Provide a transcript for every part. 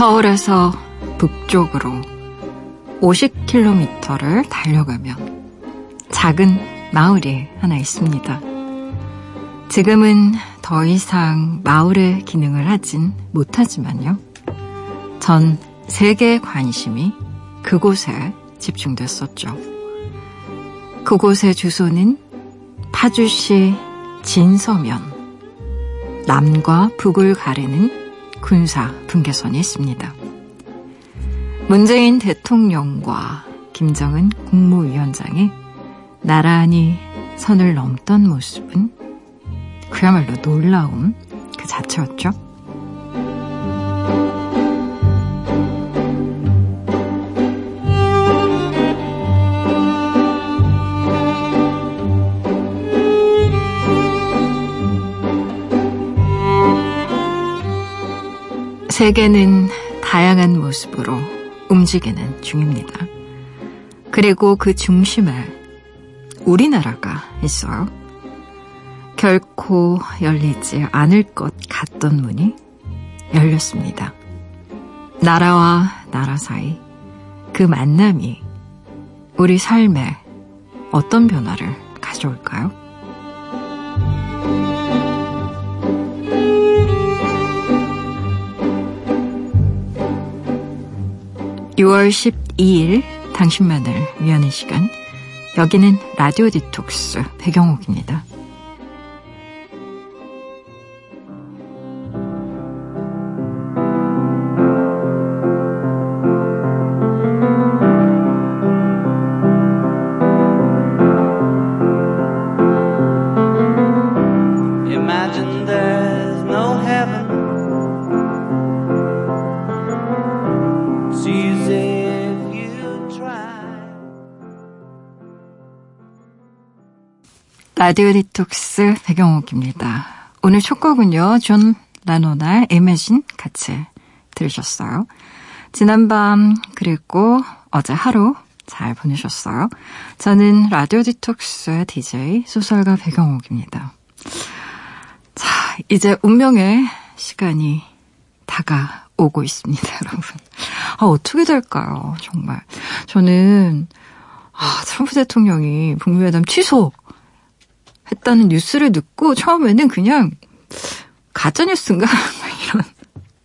서울에서 북쪽으로 50km를 달려가면 작은 마을이 하나 있습니다. 지금은 더 이상 마을의 기능을 하진 못하지만요. 전 세계의 관심이 그곳에 집중됐었죠. 그곳의 주소는 파주시 진서면 남과 북을 가르는 군사 분계선이 있습니다. 문재인 대통령과 김정은 국무위원장이 나란히 선을 넘던 모습은 그야말로 놀라움 그 자체였죠. 세계는 다양한 모습으로 움직이는 중입니다. 그리고 그 중심에 우리나라가 있어요. 결코 열리지 않을 것 같던 문이 열렸습니다. 나라와 나라 사이 그 만남이 우리 삶에 어떤 변화를 가져올까요? 6월 12일 당신만을 위하는 시간 여기는 라디오 디톡스 배경옥입니다. 라디오 디톡스 배경옥입니다. 오늘 첫 곡은요, 존 레논의 Imagine 같이 들으셨어요. 지난밤 그리고 어제 하루 잘 보내셨어요? 저는 라디오 디톡스의 DJ 소설가 배경옥입니다. 자, 이제 운명의 시간이 다가오고 있습니다, 여러분. 아, 어떻게 될까요? 정말. 저는, 아, 트럼프 대통령이 북미 회담 취소 했다는 뉴스를 듣고 처음에는 그냥 가짜뉴스인가? 이런,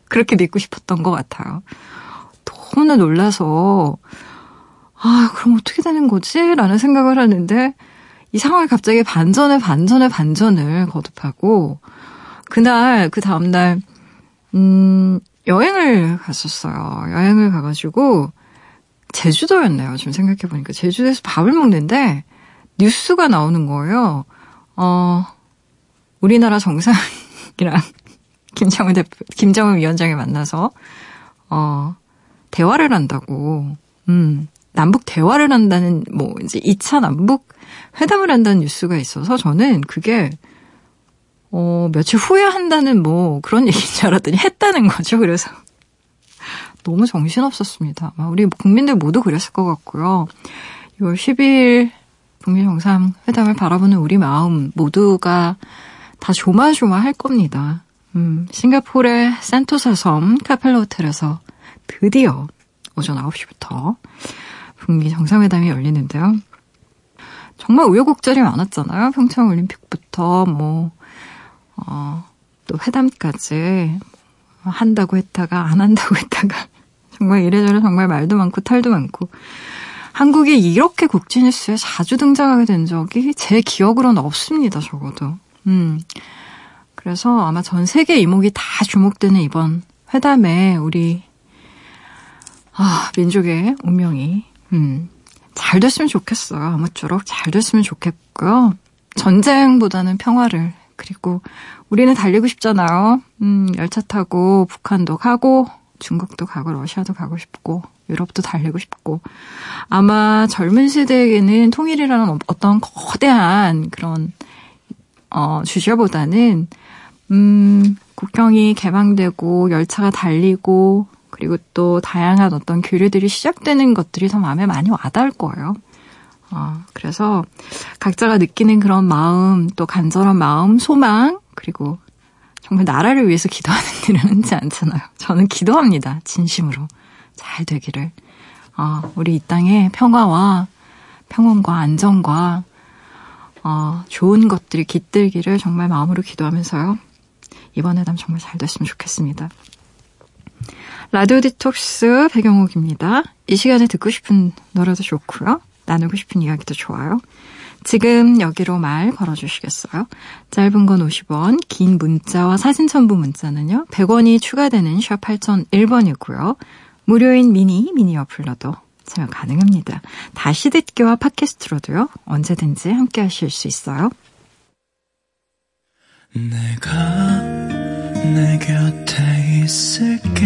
그렇게 믿고 싶었던 것 같아요. 너무나 놀라서, 아, 그럼 어떻게 되는 거지? 라는 생각을 하는데, 이 상황이 갑자기 반전에 반전에 반전을 거듭하고, 그날, 그 다음날, 음, 여행을 갔었어요. 여행을 가가지고, 제주도였네요. 지금 생각해보니까. 제주도에서 밥을 먹는데, 뉴스가 나오는 거예요. 어, 우리나라 정상이랑 김정은 대표, 김정은 위원장이 만나서, 어, 대화를 한다고, 음, 남북 대화를 한다는, 뭐, 이제 2차 남북 회담을 한다는 뉴스가 있어서 저는 그게, 어, 며칠 후에 한다는 뭐 그런 얘기인 줄 알았더니 했다는 거죠. 그래서 너무 정신없었습니다. 우리 국민들 모두 그랬을 것 같고요. 6월 10일 북미 정상 회담을 바라보는 우리 마음 모두가 다 조마조마할 겁니다. 음, 싱가포르의 센토사 섬 카펠라 호텔에서 드디어 오전 9시부터 북미 정상회담이 열리는데요. 정말 우여곡절이 많았잖아요. 평창 올림픽부터 뭐, 어, 또 회담까지 한다고 했다가 안 한다고 했다가 정말 이래저래 정말 말도 많고 탈도 많고 한국이 이렇게 국제뉴스에 자주 등장하게 된 적이 제 기억으로는 없습니다, 적어도. 음. 그래서 아마 전 세계 이목이 다 주목되는 이번 회담에 우리, 아, 민족의 운명이, 음, 잘 됐으면 좋겠어요. 아무쪼록 잘 됐으면 좋겠고요. 전쟁보다는 평화를, 그리고 우리는 달리고 싶잖아요. 음, 열차 타고 북한도 가고, 중국도 가고, 러시아도 가고 싶고, 유럽도 달리고 싶고 아마 젊은 세대에게는 통일이라는 어떤 거대한 그런 어 주제보다는 음 국경이 개방되고 열차가 달리고 그리고 또 다양한 어떤 교류들이 시작되는 것들이 더 마음에 많이 와닿을 거예요. 어, 그래서 각자가 느끼는 그런 마음, 또 간절한 마음, 소망, 그리고 정말 나라를 위해서 기도하는 일은 흔치 않잖아요. 저는 기도합니다. 진심으로. 잘 되기를. 어, 우리 이 땅에 평화와 평온과 안정과 어, 좋은 것들이 깃들기를 정말 마음으로 기도하면서요. 이번 회담 정말 잘 됐으면 좋겠습니다. 라디오 디톡스 배경옥입니다. 이 시간에 듣고 싶은 노래도 좋고요. 나누고 싶은 이야기도 좋아요. 지금 여기로 말 걸어주시겠어요? 짧은 건 50원, 긴 문자와 사진 첨부 문자는요. 100원이 추가되는 샵 8001번이고요. 무료인 미니, 미니 어플러도 참여 가능합니다. 다시 듣기와 팟캐스트로도요. 언제든지 함께 하실 수 있어요. 내가 내 곁에 있을게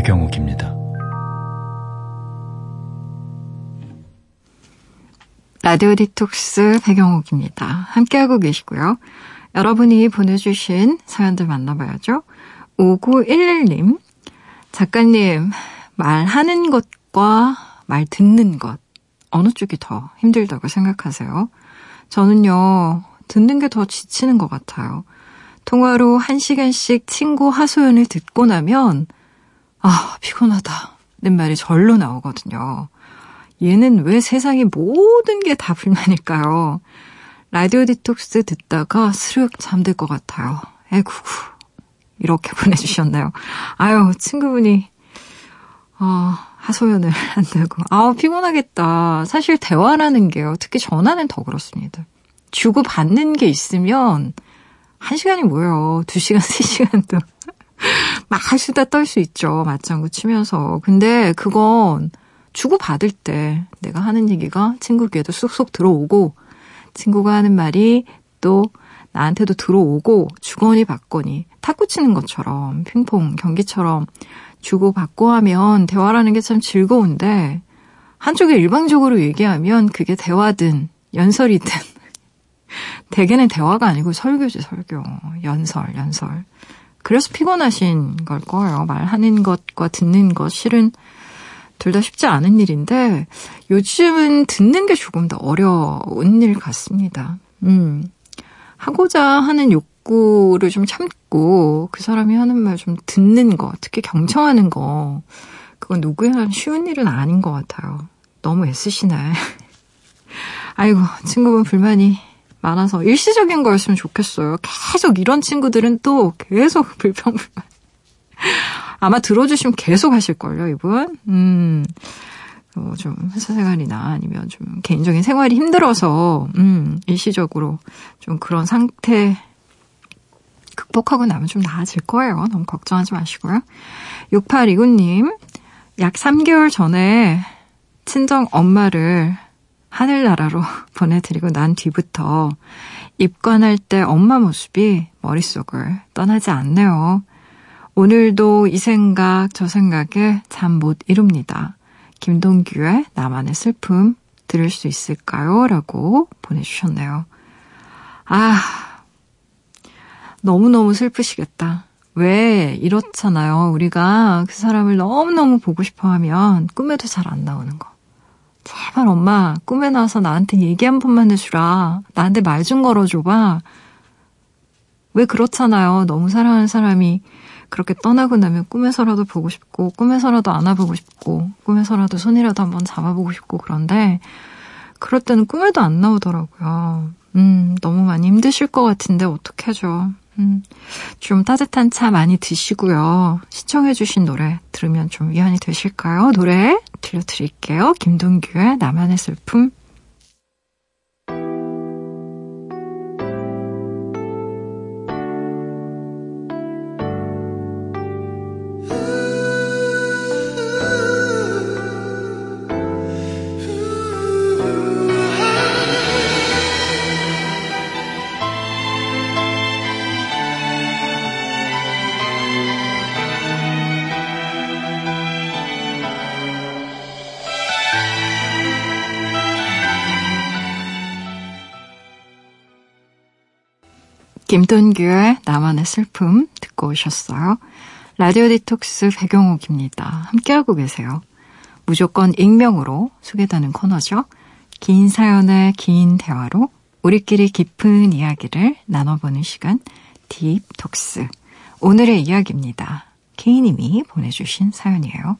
배경옥입니다. 라디오 디톡스 배경옥입니다. 함께하고 계시고요. 여러분이 보내주신 사연들 만나봐야죠. 5911님, 작가님, 말하는 것과 말 듣는 것, 어느 쪽이 더 힘들다고 생각하세요? 저는요, 듣는 게 더 지치는 것 같아요. 통화로 1시간씩 친구 하소연을 듣고 나면 아, 피곤하다. 는 말이 절로 나오거든요. 얘는 왜 세상의 모든 게 다 불만일까요? 라디오 디톡스 듣다가 스르륵 잠들 것 같아요. 에구, 이렇게 보내주셨나요? 아유, 친구분이, 어, 하소연을 한다고. 아우, 피곤하겠다. 사실 대화라는 게요. 특히 전화는 더 그렇습니다. 주고받는 게 있으면, 한 시간이 뭐예요. 두 시간, 세 시간도. 막 수다 떨 수 있죠. 맞장구 치면서. 근데 그건 주고받을 때 내가 하는 얘기가 친구 귀에도 쏙쏙 들어오고 친구가 하는 말이 또 나한테도 들어오고 주거니 받거니 탁구 치는 것처럼 핑퐁 경기처럼 주고받고 하면 대화라는 게 참 즐거운데 한쪽에 일방적으로 얘기하면 그게 대화든 연설이든 대개는 대화가 아니고 설교지 설교 연설 연설 그래서 피곤하신 걸 거예요. 말하는 것과 듣는 것 실은 둘 다 쉽지 않은 일인데 요즘은 듣는 게 조금 더 어려운 일 같습니다. 음. 하고자 하는 욕구를 좀 참고 그 사람이 하는 말 좀 듣는 거, 특히 경청하는 거, 그건 누구야 쉬운 일은 아닌 것 같아요. 너무 애쓰시네. 아이고, 친구분 불만이 많아서 일시적인 거였으면 좋겠어요. 계속 이런 친구들은 또 계속 불평불만. 아마 들어주시면 계속 하실걸요, 이분. 음, 어, 좀 회사 생활이나 아니면 좀 개인적인 생활이 힘들어서, 음, 일시적으로 좀 그런 상태 극복하고 나면 좀 나아질 거예요. 너무 걱정하지 마시고요. 6829님, 약 3개월 전에 친정 엄마를 하늘나라로 보내드리고 난 뒤부터 입관할 때 엄마 모습이 머릿속을 떠나지 않네요. 오늘도 이 생각 저 생각에 잠 못 이룹니다. 김동규의 나만의 슬픔 들을 수 있을까요? 라고 보내주셨네요. 아, 너무너무 슬프시겠다. 왜 이렇잖아요. 우리가 그 사람을 너무너무 보고 싶어 하면 꿈에도 잘 안 나오는 거. 제발 엄마 꿈에 나와서 나한테 얘기 한 번만 해주라. 나한테 말 좀 걸어줘봐. 왜 그렇잖아요. 너무 사랑하는 사람이 그렇게 떠나고 나면 꿈에서라도 보고 싶고 꿈에서라도 안아보고 싶고 꿈에서라도 손이라도 한번 잡아보고 싶고 그런데 그럴 때는 꿈에도 안 나오더라고요. 음, 너무 많이 힘드실 것 같은데 어떡하죠. 음, 좀 따뜻한 차 많이 드시고요. 시청해주신 노래 들으면 좀 위안이 되실까요? 노래 들려드릴게요. 김동규의 나만의 슬픔. 김돈규의 나만의 슬픔 듣고 오셨어요. 라디오 디톡스 배경옥입니다. 함께하고 계세요. 무조건 익명으로 소개되는 코너죠. 긴 사연의 긴 대화로 우리끼리 깊은 이야기를 나눠보는 시간 딥톡스. 오늘의 이야기입니다. 케이님이 보내주신 사연이에요.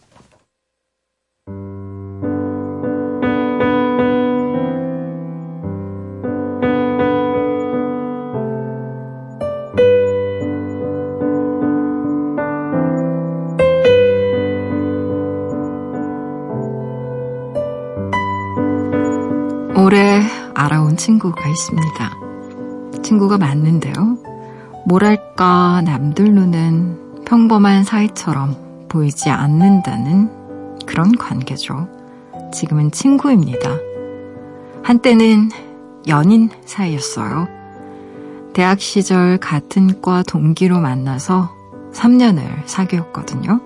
친구가 있습니다. 친구가 맞는데요. 뭐랄까 남들 눈은 평범한 사이처럼 보이지 않는다는 그런 관계죠. 지금은 친구입니다. 한때는 연인 사이였어요. 대학 시절 같은 과 동기로 만나서 3년을 사귀었거든요.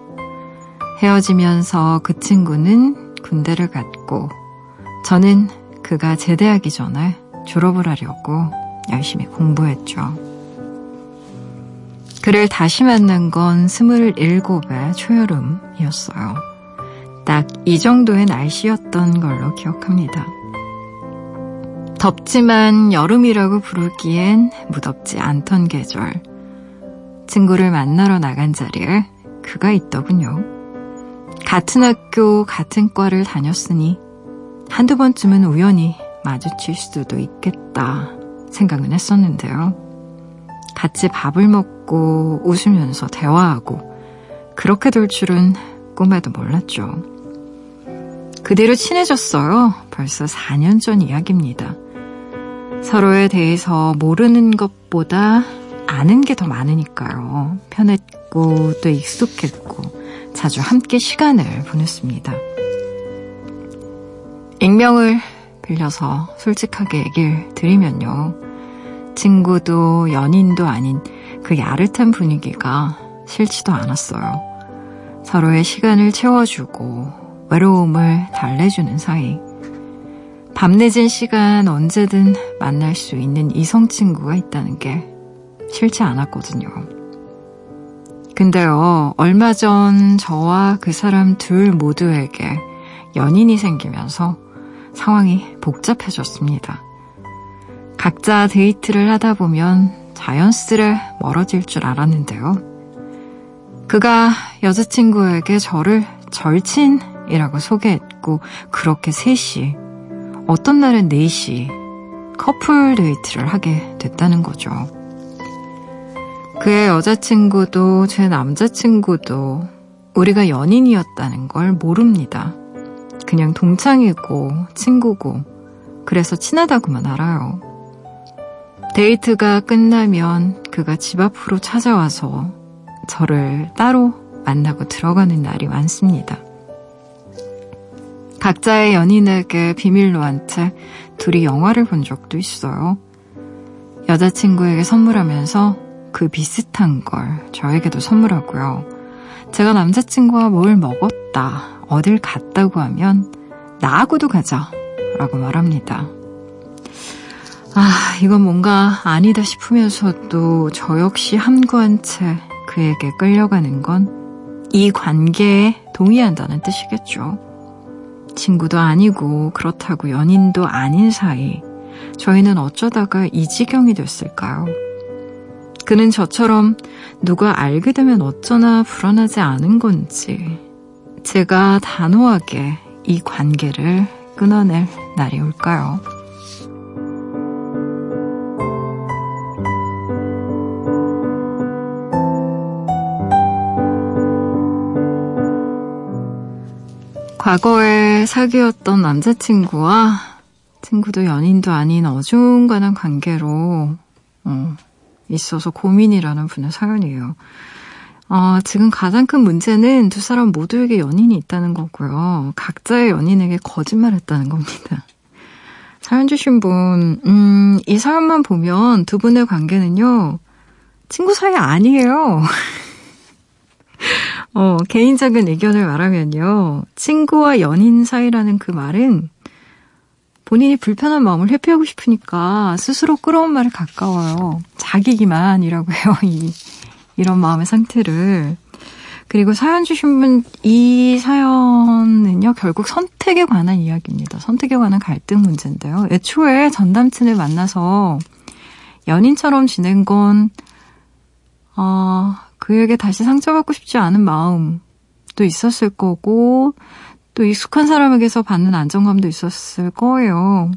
헤어지면서 그 친구는 군대를 갔고 저는 그가 제대하기 전에 졸업을 하려고 열심히 공부했죠. 그를 다시 만난 건 27의 초여름이었어요. 딱 이 정도의 날씨였던 걸로 기억합니다. 덥지만 여름이라고 부르기엔 무덥지 않던 계절. 친구를 만나러 나간 자리에 그가 있더군요. 같은 학교, 같은 과를 다녔으니 한두 번쯤은 우연히 마주칠 수도 있겠다 생각은 했었는데요. 같이 밥을 먹고 웃으면서 대화하고 그렇게 될 줄은 꿈에도 몰랐죠. 그 뒤로 친해졌어요. 벌써 4년 전 이야기입니다. 서로에 대해서 모르는 것보다 아는 게 더 많으니까요. 편했고 또 익숙했고 자주 함께 시간을 보냈습니다. 익명을 빌려서 솔직하게 얘기를 드리면요. 친구도 연인도 아닌 그 야릇한 분위기가 싫지도 않았어요. 서로의 시간을 채워주고 외로움을 달래주는 사이. 밤 늦은 시간 언제든 만날 수 있는 이성 친구가 있다는 게 싫지 않았거든요. 근데요, 얼마 전 저와 그 사람 둘 모두에게 연인이 생기면서 상황이 복잡해졌습니다. 각자 데이트를 하다 보면 자연스레 멀어질 줄 알았는데요. 그가 여자친구에게 저를 절친이라고 소개했고, 그렇게 셋이, 어떤 날은 넷이 커플 데이트를 하게 됐다는 거죠. 그의 여자친구도 제 남자친구도 우리가 연인이었다는 걸 모릅니다. 그냥 동창이고 친구고 그래서 친하다고만 알아요. 데이트가 끝나면 그가 집 앞으로 찾아와서 저를 따로 만나고 들어가는 날이 많습니다. 각자의 연인에게 비밀로 한 채 둘이 영화를 본 적도 있어요. 여자친구에게 선물하면서 그 비슷한 걸 저에게도 선물하고요. 제가 남자친구와 뭘 먹었다, 어딜 갔다고 하면 나하고도 가자 라고 말합니다. 아, 이건 뭔가 아니다 싶으면서 도 저 역시 함구한 채 그에게 끌려가는 건 이 관계에 동의한다는 뜻이겠죠. 친구도 아니고 그렇다고 연인도 아닌 사이 저희는 어쩌다가 이 지경이 됐을까요? 그는 저처럼 누가 알게 되면 어쩌나 불안하지 않은 건지 제가 단호하게 이 관계를 끊어낼 날이 올까요? 과거에 사귀었던 남자친구와 친구도 연인도 아닌 어중간한 관계로 어, 있어서 고민이라는 분의 사연이에요. 어, 지금 가장 큰 문제는 두 사람 모두에게 연인이 있다는 거고요. 각자의 연인에게 거짓말 했다는 겁니다. 사연 주신 분, 음, 이 사연만 보면 두 분의 관계는요, 친구 사이 아니에요. 어, 개인적인 의견을 말하면요, 친구와 연인 사이라는 그 말은 본인이 불편한 마음을 회피하고 싶으니까 스스로 끌어온 말에 가까워요. 자기 기만이라고 해요. 이, 이런 마음의 상태를. 그리고 사연 주신 분, 이 사연은요, 결국 선택에 관한 이야기입니다. 선택에 관한 갈등 문제인데요. 애초에 전 남친을 만나서 연인처럼 지낸 건, 어, 그에게 다시 상처받고 싶지 않은 마음도 있었을 거고, 또 익숙한 사람에게서 받는 안정감도 있었을 거예요.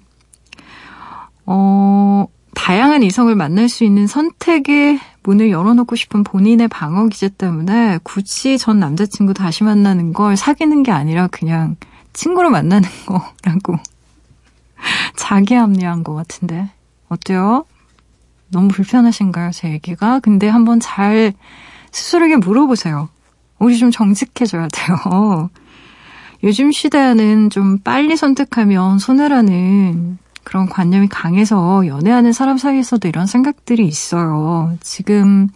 어, 다양한 이성을 만날 수 있는 선택의 문을 열어놓고 싶은 본인의 방어 기제 때문에 굳이 전 남자친구 다시 만나는 걸 사귀는 게 아니라 그냥 친구로 만나는 거라고 자기 합리한 것 같은데 어때요? 너무 불편하신가요, 제 얘기가? 근데 한번 잘 스스로에게 물어보세요. 우리 좀 정직해져야 돼요. 요즘 시대는 좀 빨리 선택하면 손해라는 그런 관념이 강해서 연애하는 사람 사이에서도 이런 생각들이 있어요. 지금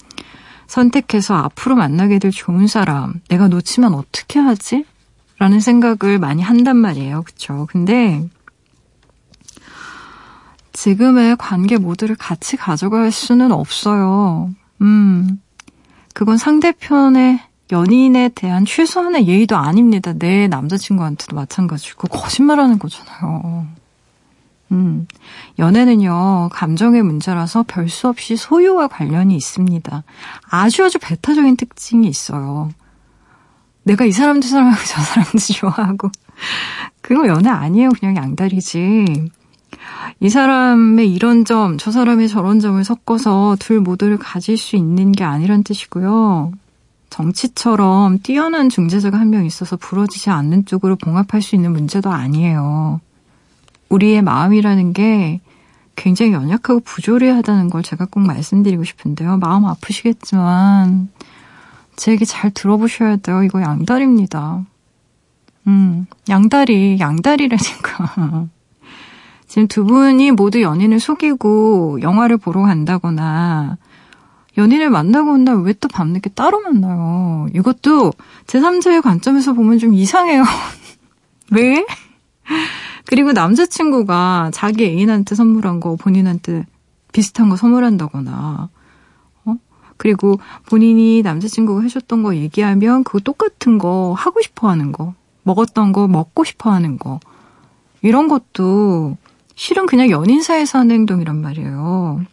선택해서 앞으로 만나게 될 좋은 사람, 내가 놓치면 어떻게 하지? 라는 생각을 많이 한단 말이에요. 그쵸? 근데 지금의 관계 모두를 같이 가져갈 수는 없어요. 음, 그건 상대편의 연인에 대한 최소한의 예의도 아닙니다. 내 남자친구한테도 마찬가지고 거짓말하는 거잖아요. 음, 연애는요, 감정의 문제라서 별 수 없이 소유와 관련이 있습니다. 아주 아주 배타적인 특징이 있어요. 내가 이 사람도 사랑하고 저 사람도 좋아하고. 그거 연애 아니에요. 그냥 양다리지. 이 사람의 이런 점, 저 사람의 저런 점을 섞어서 둘 모두를 가질 수 있는 게 아니란 뜻이고요. 정치처럼 뛰어난 중재자가 한 명 있어서 부러지지 않는 쪽으로 봉합할 수 있는 문제도 아니에요. 우리의 마음이라는 게 굉장히 연약하고 부조리하다는 걸 제가 꼭 말씀드리고 싶은데요. 마음 아프시겠지만 제 얘기 잘 들어보셔야 돼요. 이거 양다리입니다. 음, 양다리, 양다리라니까. 지금 두 분이 모두 연인을 속이고 영화를 보러 간다거나 연인을 만나고 온 다음에 왜또 밤늦게 따로 만나요? 이것도 제3자의 관점에서 보면 좀 이상해요. 왜? 그리고 남자친구가 자기 애인한테 선물한 거 본인한테 비슷한 거 선물한다거나, 어? 그리고 본인이 남자친구가 해줬던 거 얘기하면 그거 똑같은 거 하고 싶어 하는 거, 먹었던 거 먹고 싶어 하는 거, 이런 것도 실은 그냥 연인 사이에서 하는 행동이란 말이에요.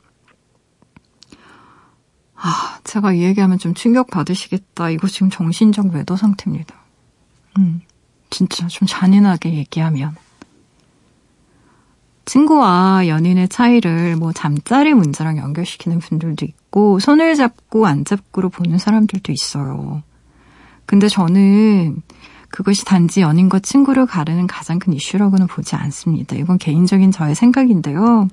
아, 제가 이 얘기하면 좀 충격 받으시겠다. 이거 지금 정신적 외도 상태입니다. 음, 진짜 좀 잔인하게 얘기하면. 친구와 연인의 차이를 뭐 잠자리 문제랑 연결시키는 분들도 있고, 손을 잡고 안 잡고로 보는 사람들도 있어요. 근데 저는 그것이 단지 연인과 친구를 가르는 가장 큰 이슈라고는 보지 않습니다. 이건 개인적인 저의 생각인데요.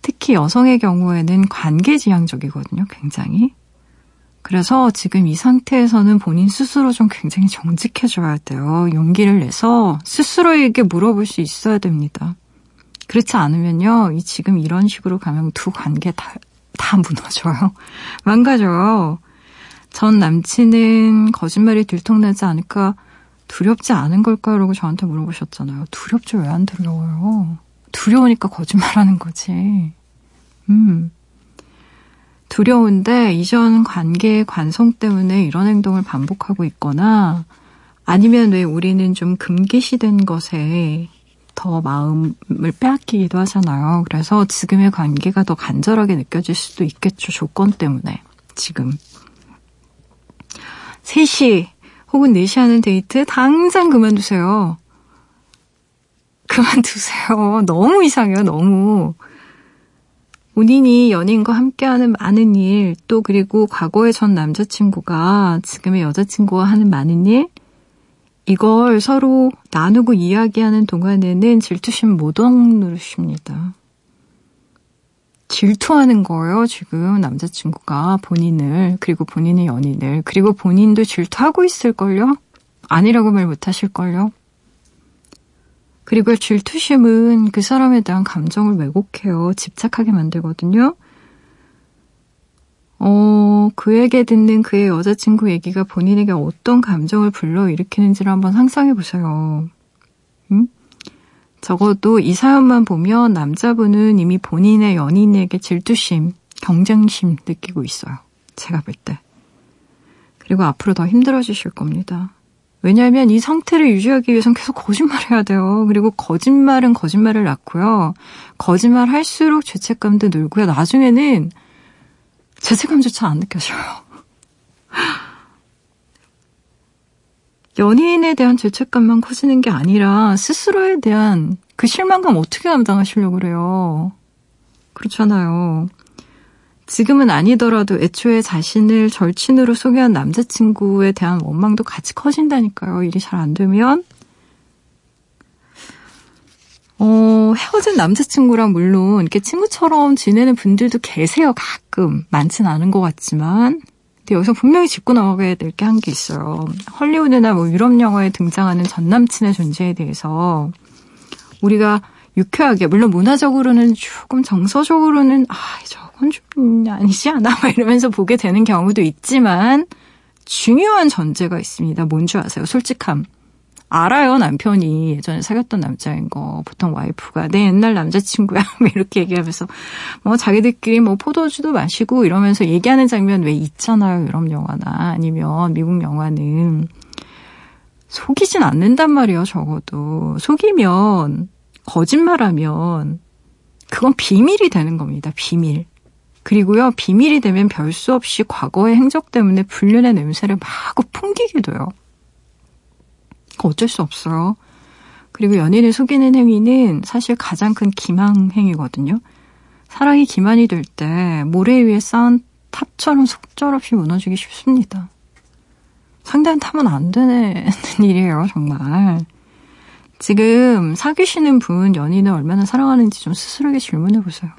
특히 여성의 경우에는 관계지향적이거든요, 굉장히. 그래서 지금 이 상태에서는 본인 스스로 좀 굉장히 정직해져야 돼요. 용기를 내서 스스로에게 물어볼 수 있어야 됩니다. 그렇지 않으면요, 이 지금 이런 식으로 가면 두 관계 다, 다 무너져요. 망가져요. 전 남친은 거짓말이 들통나지 않을까 두렵지 않은 걸까라고 저한테 물어보셨잖아요. 두렵죠? 왜 안 두려워요? 두려우니까 거짓말하는 거지. 음. 두려운데 이전 관계의 관성 때문에 이런 행동을 반복하고 있거나 아니면 왜 우리는 좀 금기시된 것에 더 마음을 빼앗기기도 하잖아요. 그래서 지금의 관계가 더 간절하게 느껴질 수도 있겠죠. 조건 때문에. 지금. 3시 혹은 4시 하는 데이트 당장 그만두세요. 그만두세요. 너무 이상해요, 너무. 본인이 연인과 함께하는 많은 일, 또 그리고 과거의 전 남자친구가 지금의 여자친구와 하는 많은 일, 이걸 서로 나누고 이야기하는 동안에는 질투심 못 억누르십니다. 질투하는 거예요, 지금 남자친구가 본인을, 그리고 본인의 연인을, 그리고 본인도 질투하고 있을걸요? 아니라고 말 못하실걸요? 그리고 질투심은 그 사람에 대한 감정을 왜곡해요. 집착하게 만들거든요. 어, 그에게 듣는 그의 여자친구 얘기가 본인에게 어떤 감정을 불러일으키는지를 한번 상상해 보세요. 음? 적어도 이 사연만 보면 남자분은 이미 본인의 연인에게 질투심, 경쟁심 느끼고 있어요. 제가 볼 때. 그리고 앞으로 더 힘들어지실 겁니다. 왜냐하면 이 상태를 유지하기 위해선 계속 거짓말해야 돼요. 그리고 거짓말은 거짓말을 낳고요. 거짓말 할수록 죄책감도 늘고요. 나중에는 죄책감조차 안 느껴져요. 연인에 대한 죄책감만 커지는 게 아니라 스스로에 대한 그 실망감 어떻게 감당하시려고 그래요. 그렇잖아요. 지금은 아니더라도 애초에 자신을 절친으로 소개한 남자친구에 대한 원망도 같이 커진다니까요. 일이 잘 안 되면. 어, 헤어진 남자친구랑 물론 이렇게 친구처럼 지내는 분들도 계세요. 가끔. 많진 않은 것 같지만. 근데 여기서 분명히 짚고 나가야 될 게 한 게 있어요. 헐리우드나 뭐 유럽 영화에 등장하는 전 남친의 존재에 대해서 우리가 유쾌하게 물론 문화적으로는 조금 정서적으로는 아 저건 좀 아니지 않아 막 이러면서 보게 되는 경우도 있지만 중요한 전제가 있습니다. 뭔지 아세요? 솔직함. 알아요 남편이 예전에 사귀었던 남자인 거 보통 와이프가 내 옛날 남자친구야 뭐 이렇게 얘기하면서 뭐 자기들끼리 뭐 포도주도 마시고 이러면서 얘기하는 장면 왜 있잖아요 유럽 영화나 아니면 미국 영화는 속이진 않는단 말이에요 적어도 속이면 거짓말하면 그건 비밀이 되는 겁니다. 비밀. 그리고요, 비밀이 되면 별 수 없이 과거의 행적 때문에 불륜의 냄새를 마구 풍기게 돼요. 어쩔 수 없어요. 그리고 연인을 속이는 행위는 사실 가장 큰 기망 행위거든요. 사랑이 기만이 될 때 모래 위에 쌓은 탑처럼 속절없이 무너지기 쉽습니다. 상대는 타면 안 되는 일이에요, 정말. 지금 사귀시는 분 연인을 얼마나 사랑하는지 좀 스스로에게 질문해 보세요.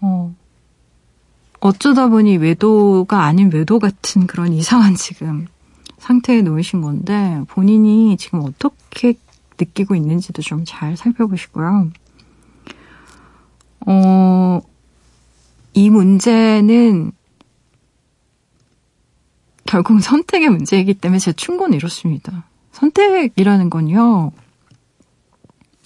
어. 어쩌다 보니 외도가 아닌 외도 같은 그런 이상한 지금 상태에 놓이신 건데 본인이 지금 어떻게 느끼고 있는지도 좀 잘 살펴보시고요. 어, 이 문제는 결국 선택의 문제이기 때문에 제 충고는 이렇습니다. 선택이라는 건요,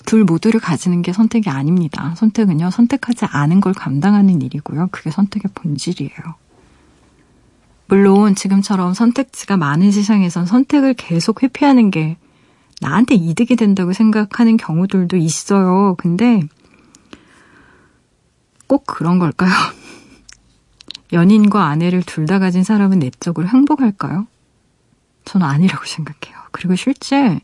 둘 모두를 가지는 게 선택이 아닙니다. 선택은요, 선택하지 않은 걸 감당하는 일이고요. 그게 선택의 본질이에요. 물론 지금처럼 선택지가 많은 세상에선 선택을 계속 회피하는 게 나한테 이득이 된다고 생각하는 경우들도 있어요. 근데 꼭 그런 걸까요? 연인과 아내를 둘 다 가진 사람은 내적으로 행복할까요? 저는 아니라고 생각해요. 그리고 실제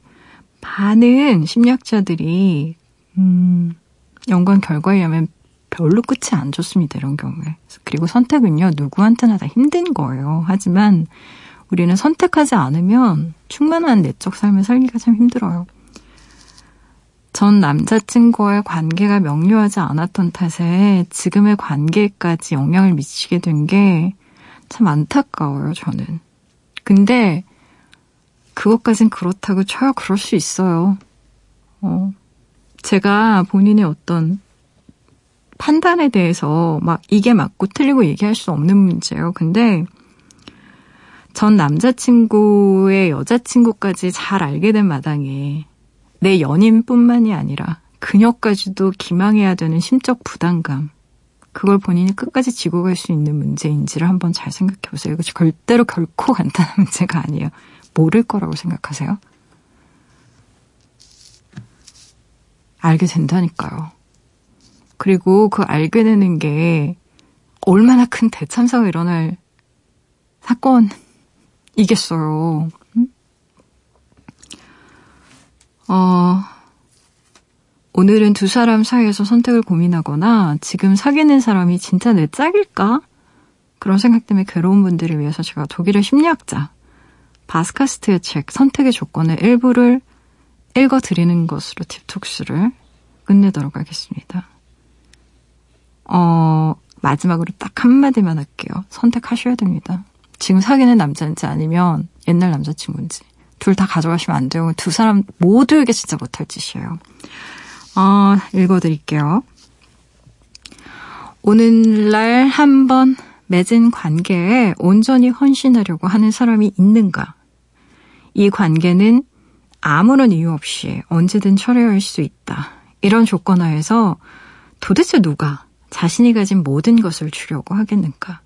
많은 심리학자들이 음, 연관 결과에 의하면 별로 끝이 안 좋습니다. 이런 경우에. 그리고 선택은요, 누구한테나 다 힘든 거예요. 하지만 우리는 선택하지 않으면 충만한 내적 삶을 살기가 참 힘들어요. 전 남자친구와의 관계가 명료하지 않았던 탓에 지금의 관계까지 영향을 미치게 된 게 참 안타까워요, 저는. 근데 그것까진 그렇다고 쳐요. 그럴 수 있어요. 어, 제가 본인의 어떤 판단에 대해서 막 이게 맞고 틀리고 얘기할 수 없는 문제예요. 근데 전 남자친구의 여자친구까지 잘 알게 된 마당에 내 연인뿐만이 아니라 그녀까지도 기망해야 되는 심적 부담감. 그걸 본인이 끝까지 지고 갈 수 있는 문제인지를 한번 잘 생각해 보세요. 이거 절대로 결코 간단한 문제가 아니에요. 모를 거라고 생각하세요? 알게 된다니까요. 그리고 그 알게 되는 게 얼마나 큰 대참사가 일어날 사건이겠어요. 응? 어, 오늘은 두 사람 사이에서 선택을 고민하거나 지금 사귀는 사람이 진짜 내 짝일까? 그런 생각 때문에 괴로운 분들을 위해서 제가 독일의 심리학자 바스카스트의 책 선택의 조건의 일부를 읽어드리는 것으로 팁톡스를 끝내도록 하겠습니다. 어, 마지막으로 딱 한마디만 할게요. 선택하셔야 됩니다. 지금 사귀는 남자인지 아니면 옛날 남자친구인지. 둘 다 가져가시면 안 돼요. 두 사람 모두에게 진짜 못할 짓이에요. 어, 읽어드릴게요. 오늘날 한번 맺은 관계에 온전히 헌신하려고 하는 사람이 있는가? 이 관계는 아무런 이유 없이 언제든 철회할 수 있다. 이런 조건 하에서 도대체 누가 자신이 가진 모든 것을 주려고 하겠는가?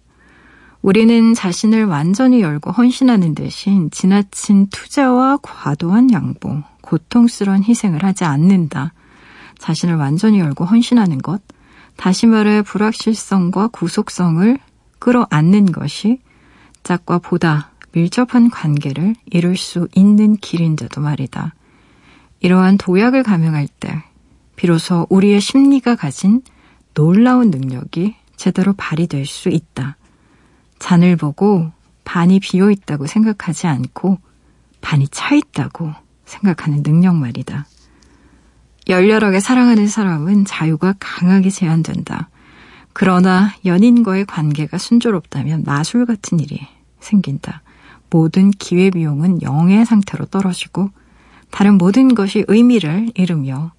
우리는 자신을 완전히 열고 헌신하는 대신 지나친 투자와 과도한 양보, 고통스러운 희생을 하지 않는다. 자신을 완전히 열고 헌신하는 것, 다시 말해 불확실성과 구속성을 끌어안는 것이 짝과 보다 밀접한 관계를 이룰 수 있는 길인데도 말이다. 이러한 도약을 감행할 때 비로소 우리의 심리가 가진 놀라운 능력이 제대로 발휘될 수 있다. 잔을 보고 반이 비어 있다고 생각하지 않고 반이 차 있다고 생각하는 능력 말이다. 열렬하게 사랑하는 사람은 자유가 강하게 제한된다. 그러나 연인과의 관계가 순조롭다면 마술 같은 일이 생긴다. 모든 기회비용은 영의 상태로 떨어지고 다른 모든 것이 의미를 잃으며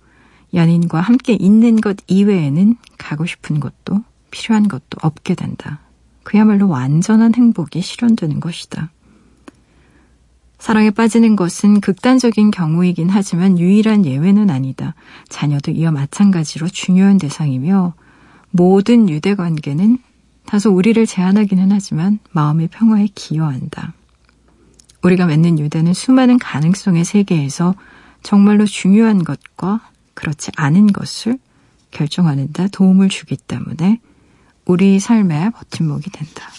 연인과 함께 있는 것 이외에는 가고 싶은 것도 필요한 것도 없게 된다. 그야말로 완전한 행복이 실현되는 것이다. 사랑에 빠지는 것은 극단적인 경우이긴 하지만 유일한 예외는 아니다. 자녀도 이와 마찬가지로 중요한 대상이며 모든 유대 관계는 다소 우리를 제한하기는 하지만 마음의 평화에 기여한다. 우리가 맺는 유대는 수많은 가능성의 세계에서 정말로 중요한 것과 그렇지 않은 것을 결정하는 데 도움을 주기 때문에 우리 삶의 버팀목이 된다.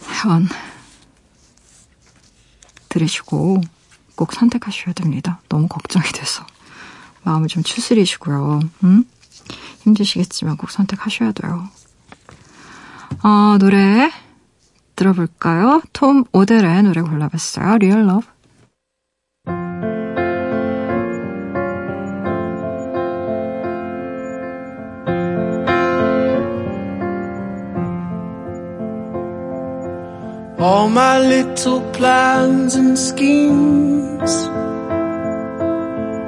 사연 들으시고 꼭 선택하셔야 됩니다. 너무 걱정이 돼서. 마음을 좀 추스리시고요. 음? 힘드시겠지만 꼭 선택하셔야 돼요. 어, 노래 들어볼까요? 톰 오델의 노래 골라봤어요. Real Love. All my little plans and schemes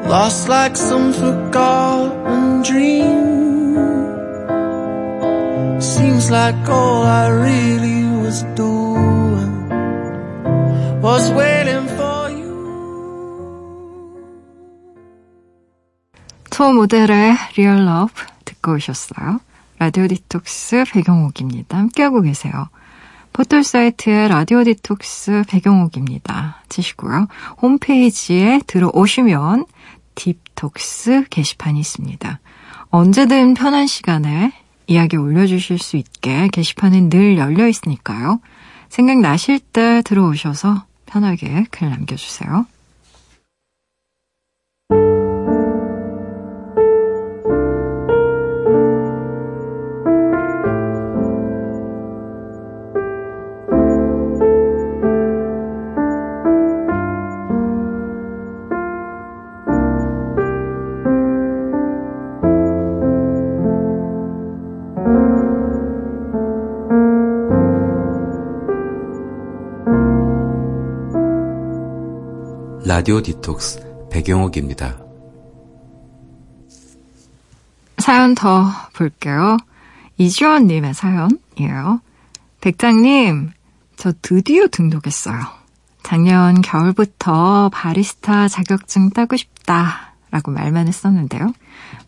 Lost like some forgotten dream Seems like all I really was doing Was waiting for you 톰 모델의 Real Love 듣고 오셨어요. 라디오 디톡스 배경옥입니다. 함께하고 계세요. 포털 사이트의 라디오 디톡스 배경옥입니다. 치시고요. 홈페이지에 들어오시면 딥톡스 게시판이 있습니다. 언제든 편한 시간에 이야기 올려주실 수 있게 게시판은 늘 열려 있으니까요. 생각나실 때 들어오셔서 편하게 글 남겨주세요. 라디오 디톡스 배경옥입니다. 사연 더 볼게요. 이지원님의 사연이에요. 백장님, 저 드디어 등록했어요. 작년 겨울부터 바리스타 자격증 따고 싶다. 라고 말만 했었는데요.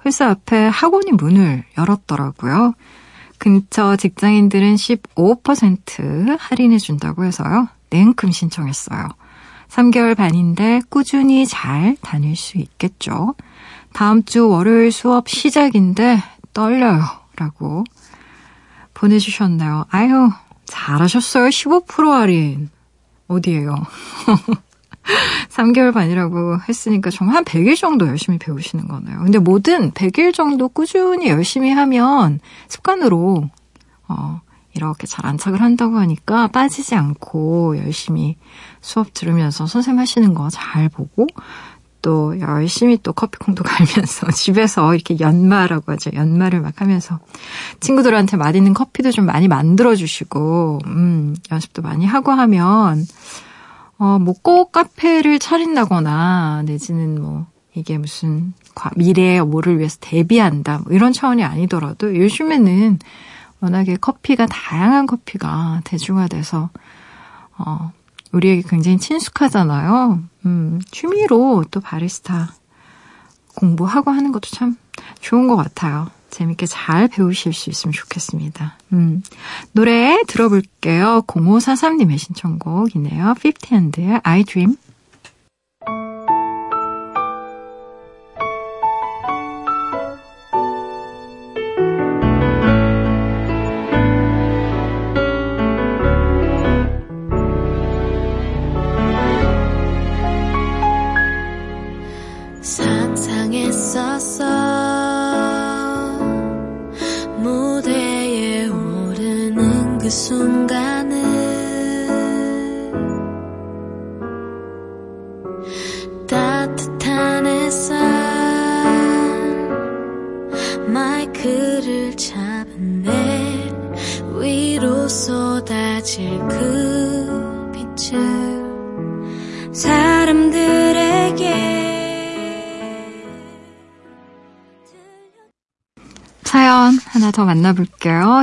회사 앞에 학원이 문을 열었더라고요. 근처 직장인들은 15% 할인해준다고 해서요. 냉큼 신청했어요. 3개월 반인데 꾸준히 잘 다닐 수 있겠죠. 다음 주 월요일 수업 시작인데 떨려요. 라고 보내주셨나요? 아유, 잘하셨어요. 15% 할인. 어디에요? 3개월 반이라고 했으니까 정말 한 100일 정도 열심히 배우시는 거네요. 근데 뭐든 100일 정도 꾸준히 열심히 하면 습관으로, 어, 이렇게 잘 안착을 한다고 하니까 빠지지 않고 열심히 수업 들으면서 선생님 하시는 거 잘 보고 또 열심히 또 커피콩도 갈면서 집에서 이렇게 연마라고 하죠. 연마를 막 하면서 친구들한테 맛있는 커피도 좀 많이 만들어 주시고 음, 연습도 많이 하고 하면 어, 뭐 꼭 카페를 차린다거나 내지는 뭐 이게 무슨 미래의 뭐를 위해서 대비한다 뭐 이런 차원이 아니더라도 요즘에는 워낙에 커피가 다양한 커피가 대중화돼서 어, 우리에게 굉장히 친숙하잖아요. 음, 취미로 또 바리스타 공부하고 하는 것도 참 좋은 것 같아요. 재밌게 잘 배우실 수 있으면 좋겠습니다. 음, 노래 들어볼게요. 0543님의 신청곡이네요. 50hand의 I Dream.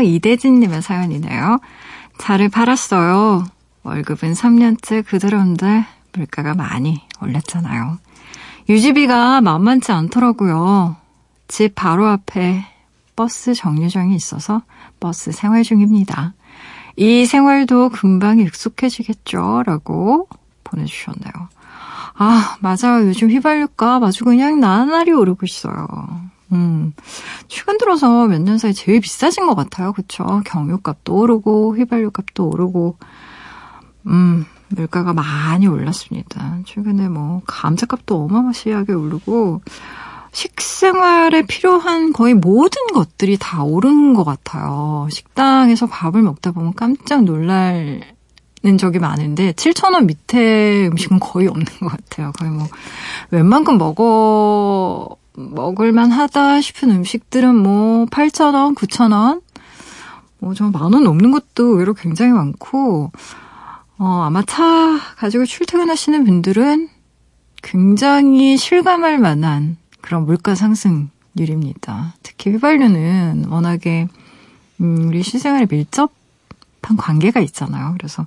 이대진님의 사연이네요. 차를 팔았어요. 월급은 3년째 그대로인데 물가가 많이 올랐잖아요. 유지비가 만만치 않더라고요. 집 바로 앞에 버스 정류장이 있어서 버스 생활 중입니다. 이 생활도 금방 익숙해지겠죠? 라고 보내주셨네요. 아, 맞아요. 요즘 휘발유값 아주 그냥 나날이 오르고 있어요. 음, 최근 들어서 몇 년 사이 제일 비싸진 것 같아요. 그쵸? 경유값도 오르고, 휘발유값도 오르고, 음, 물가가 많이 올랐습니다. 최근에 뭐, 감자값도 어마무시하게 오르고, 식생활에 필요한 거의 모든 것들이 다 오른 것 같아요. 식당에서 밥을 먹다 보면 깜짝 놀랄 는 적이 많은데 7,000원 밑에 음식은 거의 없는 것 같아요. 거의 뭐 웬만큼 먹어 먹을만 하다 싶은 음식들은 뭐 8,000원, 9,000원, 뭐 좀 만 원 넘는 것도 의외로 굉장히 많고, 어, 아마 차 가지고 출퇴근하시는 분들은 굉장히 실감할 만한 그런 물가 상승률입니다. 특히 휘발유는 워낙에, 음, 우리 실생활에 밀접한 관계가 있잖아요. 그래서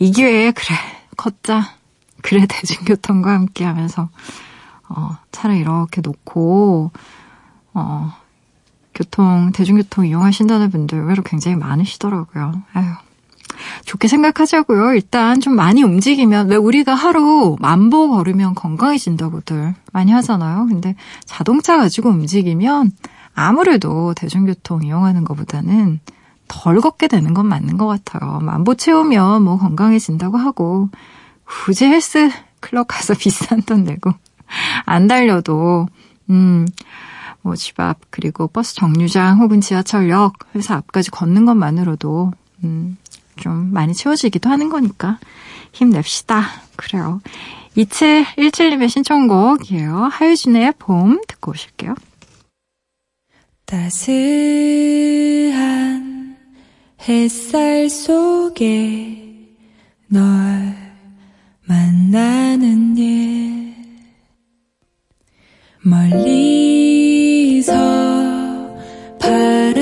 이 기회에 그래, 걷자. 그래, 대중교통과 함께 하면서 어, 차를 이렇게 놓고, 어, 교통, 대중교통 이용하신다는 분들 의외로 굉장히 많으시더라고요. 아유. 좋게 생각하자고요. 일단 좀 많이 움직이면 왜 우리가 하루 만보 걸으면 건강해진다고들 많이 하잖아요. 근데 자동차 가지고 움직이면 아무래도 대중교통 이용하는 것보다는 덜 걷게 되는 건 맞는 것 같아요. 만보 채우면 뭐 건강해진다고 하고 굳이 헬스 클럽 가서 비싼 돈 내고 안 달려도, 음, 뭐 집 앞, 그리고 버스 정류장 혹은 지하철역, 회사 앞까지 걷는 것만으로도, 음, 좀 많이 채워지기도 하는 거니까 힘냅시다. 그래요. 2717님의 신청곡이에요. 하유진의 봄 듣고 오실게요. 따스한 햇살 속에 널 만나는 일 멀리서 바라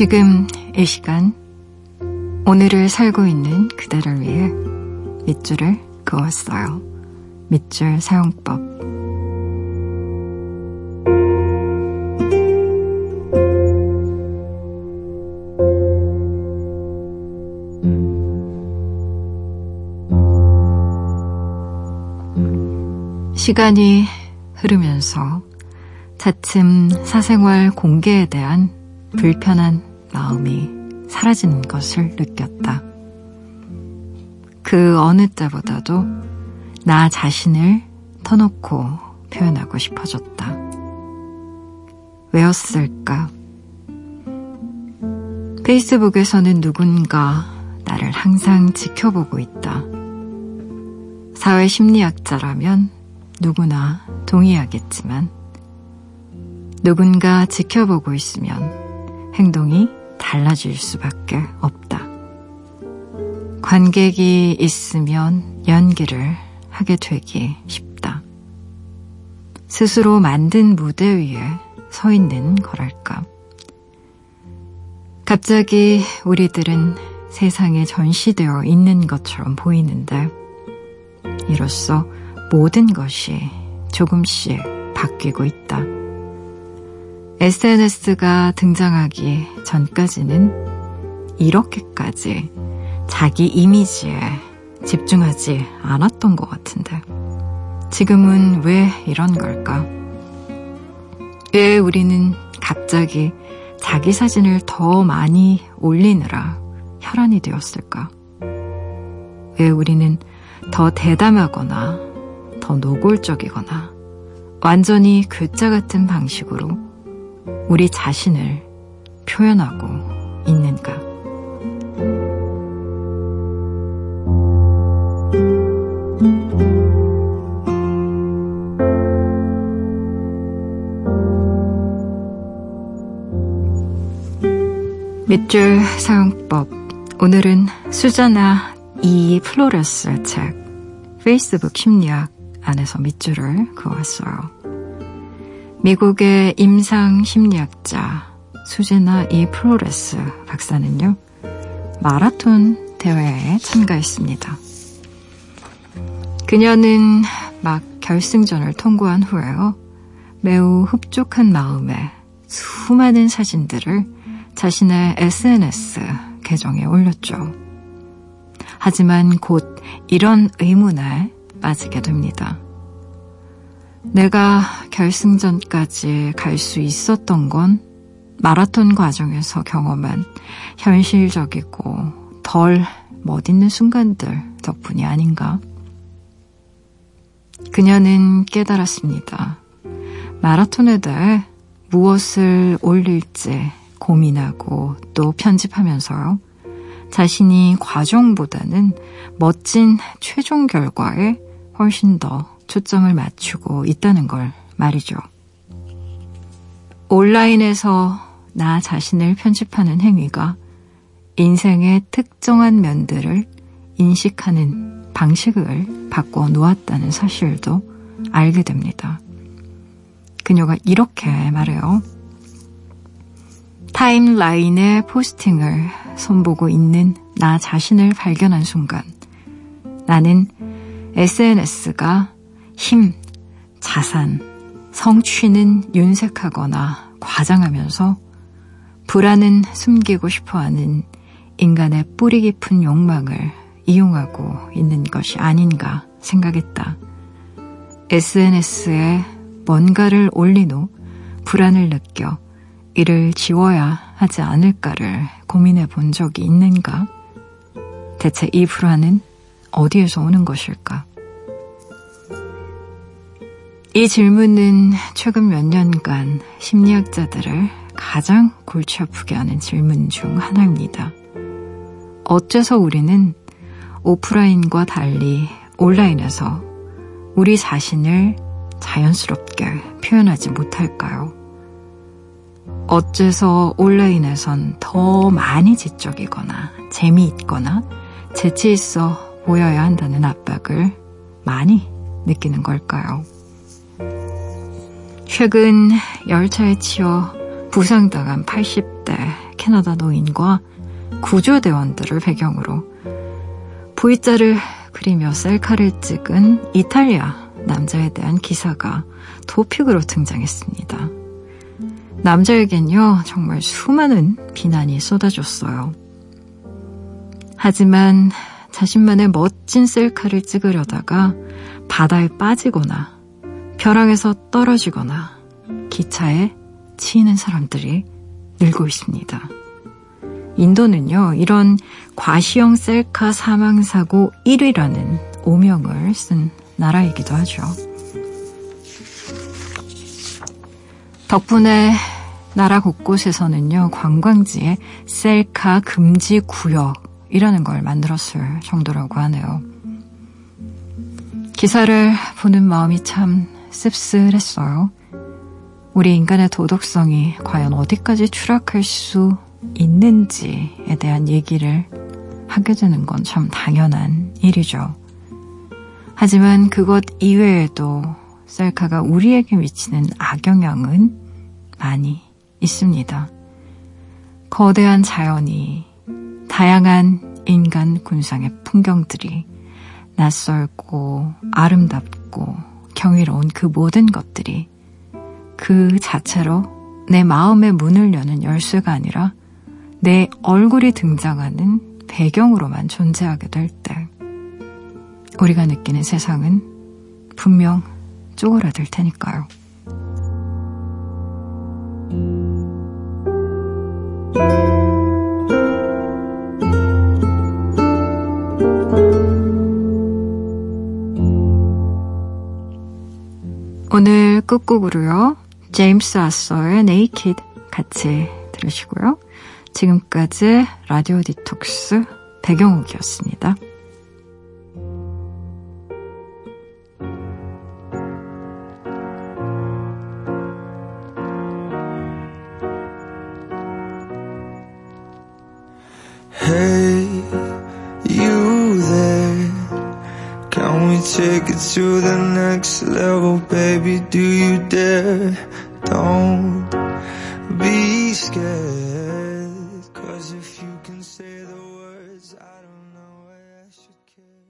지금 이 시간 오늘을 살고 있는 그대를 위해 밑줄을 그었어요. 밑줄 사용법 시간이 흐르면서 차츰 사생활 공개에 대한 불편한 마음이 사라지는 것을 느꼈다. 그 어느 때보다도 나 자신을 터놓고 표현하고 싶어졌다. 왜였을까? 페이스북에서는 누군가 나를 항상 지켜보고 있다. 사회 심리학자라면 누구나 동의하겠지만 누군가 지켜보고 있으면 행동이 달라질 수밖에 없다. 관객이 있으면 연기를 하게 되기 쉽다. 스스로 만든 무대 위에 서 있는 거랄까. 갑자기 우리들은 세상에 전시되어 있는 것처럼 보이는데, 이로써 모든 것이 조금씩 바뀌고 있다. SNS가 등장하기 전까지는 이렇게까지 자기 이미지에 집중하지 않았던 것 같은데, 지금은 왜 이런 걸까? 왜 우리는 갑자기 자기 사진을 더 많이 올리느라 혈안이 되었을까? 왜 우리는 더 대담하거나 더 노골적이거나 완전히 글자 같은 방식으로 우리 자신을 표현하고 있는가? 밑줄 사용법. 오늘은 수자나 이 플로레스 책 페이스북 심리학 안에서 밑줄을 그었어요. 미국의 임상 심리학자 수제나 이 플로레스 박사는요, 마라톤 대회에 참가했습니다. 그녀는 막 결승선을 통과한 후에요, 매우 흡족한 마음에 수많은 사진들을 자신의 SNS 계정에 올렸죠. 하지만 곧 이런 의문에 빠지게 됩니다. 내가 결승전까지 갈 수 있었던 건 마라톤 과정에서 경험한 현실적이고 덜 멋있는 순간들 덕분이 아닌가. 그녀는 깨달았습니다. 마라톤에 대해 무엇을 올릴지 고민하고 또 편집하면서요. 자신이 과정보다는 멋진 최종 결과에 훨씬 더 초점을 맞추고 있다는 걸 말이죠. 온라인에서 나 자신을 편집하는 행위가 인생의 특정한 면들을 인식하는 방식을 바꿔 놓았다는 사실도 알게 됩니다. 그녀가 이렇게 말해요. 타임라인에 포스팅을 손보고 있는 나 자신을 발견한 순간 나는 SNS가 힘, 자산, 성취는 윤색하거나 과장하면서 불안은 숨기고 싶어 하는 인간의 뿌리 깊은 욕망을 이용하고 있는 것이 아닌가 생각했다. SNS에 뭔가를 올린 후 불안을 느껴 이를 지워야 하지 않을까를 고민해 본 적이 있는가? 대체 이 불안은 어디에서 오는 것일까? 이 질문은 최근 몇 년간 심리학자들을 가장 골치 아프게 하는 질문 중 하나입니다. 어째서 우리는 오프라인과 달리 온라인에서 우리 자신을 자연스럽게 표현하지 못할까요? 어째서 온라인에선 더 많이 지적이거나 재미있거나 재치있어 보여야 한다는 압박을 많이 느끼는 걸까요? 최근 열차에 치여 부상당한 80대 캐나다 노인과 구조대원들을 배경으로 V자를 그리며 셀카를 찍은 이탈리아 남자에 대한 기사가 도픽으로 등장했습니다. 남자에겐요, 정말 수많은 비난이 쏟아졌어요. 하지만 자신만의 멋진 셀카를 찍으려다가 바다에 빠지거나 벼랑에서 떨어지거나 기차에 치이는 사람들이 늘고 있습니다. 인도는요, 이런 과시형 셀카 사망사고 1위라는 오명을 쓴 나라이기도 하죠. 덕분에 나라 곳곳에서는요, 관광지에 셀카 금지 구역이라는 걸 만들었을 정도라고 하네요. 기사를 보는 마음이 참 씁쓸했어요. 우리 인간의 도덕성이 과연 어디까지 추락할 수 있는지에 대한 얘기를 하게 되는 건 참 당연한 일이죠. 하지만 그것 이외에도 셀카가 우리에게 미치는 악영향은 많이 있습니다. 거대한 자연이 다양한 인간 군상의 풍경들이 낯설고 아름답고 경이로운 그 모든 것들이 그 자체로 내 마음의 문을 여는 열쇠가 아니라 내 얼굴이 등장하는 배경으로만 존재하게 될 때, 우리가 느끼는 세상은 분명 쪼그라들 테니까요. 오늘 끝곡으로요. 제임스 아서의 Naked 같이 들으시고요. 지금까지 라디오 디톡스 배경옥이었습니다.